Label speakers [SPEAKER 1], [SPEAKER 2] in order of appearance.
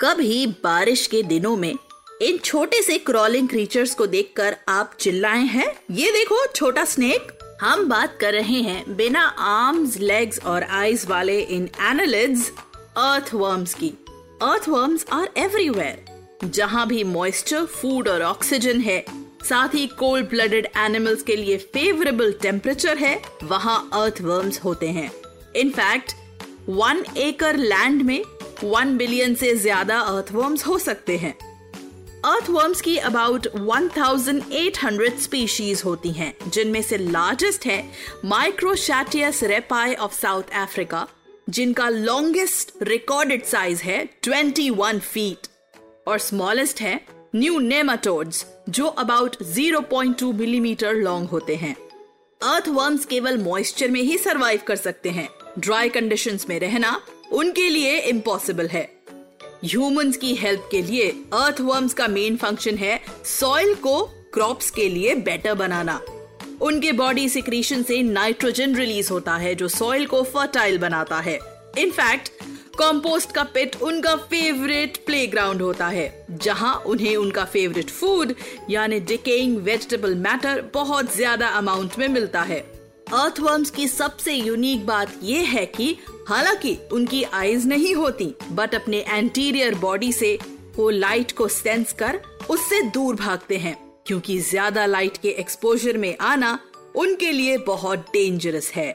[SPEAKER 1] कभी बारिश के दिनों में इन छोटे से क्रॉलिंग क्रीचर्स को देखकर आप चिल्लाए हैं? ये देखो, छोटा स्नेक हम बात कर रहे हैं बिना आर्म्स लेग्स और आईज वाले इन एनालिड्स अर्थवर्म्स की। अर्थवर्म्स आर एवरीवेयर जहाँ भी मॉइस्चर फ़ूड और ऑक्सीजन है, साथ ही कोल्ड ब्लडेड एनिमल्स के लिए फेवरेबल टेम्परेचर है, वहाँ अर्थवर्म्स होते हैं। इनफैक्ट वन एकड़ लैंड में वन बिलियन से ज़्यादा अर्थवर्म्स हो सकते हैं। अर्थवर्म्स की अबाउट 1800 स्पीशीज होती हैं, जिनमें से लार्जेस्ट है microchaetus rappi of South Africa जिनका लॉन्गेस्ट रिकॉर्डेड साइज़ है 21 फीट और स्मॉलेस्ट है न्यू नेमाटोड्स जो अबाउट 0.2 मिलीमीटर लॉन्ग होते हैं। अर्थवर्म्स केवल मॉइस्चर में ही सरवाइव कर सकते हैं। ड्राई कंडीशंस में रहना उनके लिए इम्पॉसिबल है। ह्यूमंस की हेल्प के लिए अर्थवर्म्स का मेन फ़ंक्शन है सॉइल को क्रॉप्स के लिए बेटर बनाना। उनके बॉडी सिक्रीशन से नाइट्रोजन रिलीज़ होता है, जो सॉइल को फर्टाइल बनाता है। इनफैक्ट कॉम्पोस्ट का पिट उनका फेवरेट प्लेग्राउंड होता है, जहाँ उन्हें उनका फेवरेट फ़ूड यानी डिकेइंग वेजिटेबल मैटर बहुत ज़्यादा अमाउंट में मिलता है। अर्थवर्म्स की सबसे यूनिक बात यह है कि हालाँकि उनकी आईज नहीं होती बट अपने एंटीरियर बॉडी से वो लाइट को सेंस कर उससे दूर भागते हैं, क्योंकि ज़्यादा लाइट के एक्सपोजर में आना उनके लिए बहुत डेंजरस है।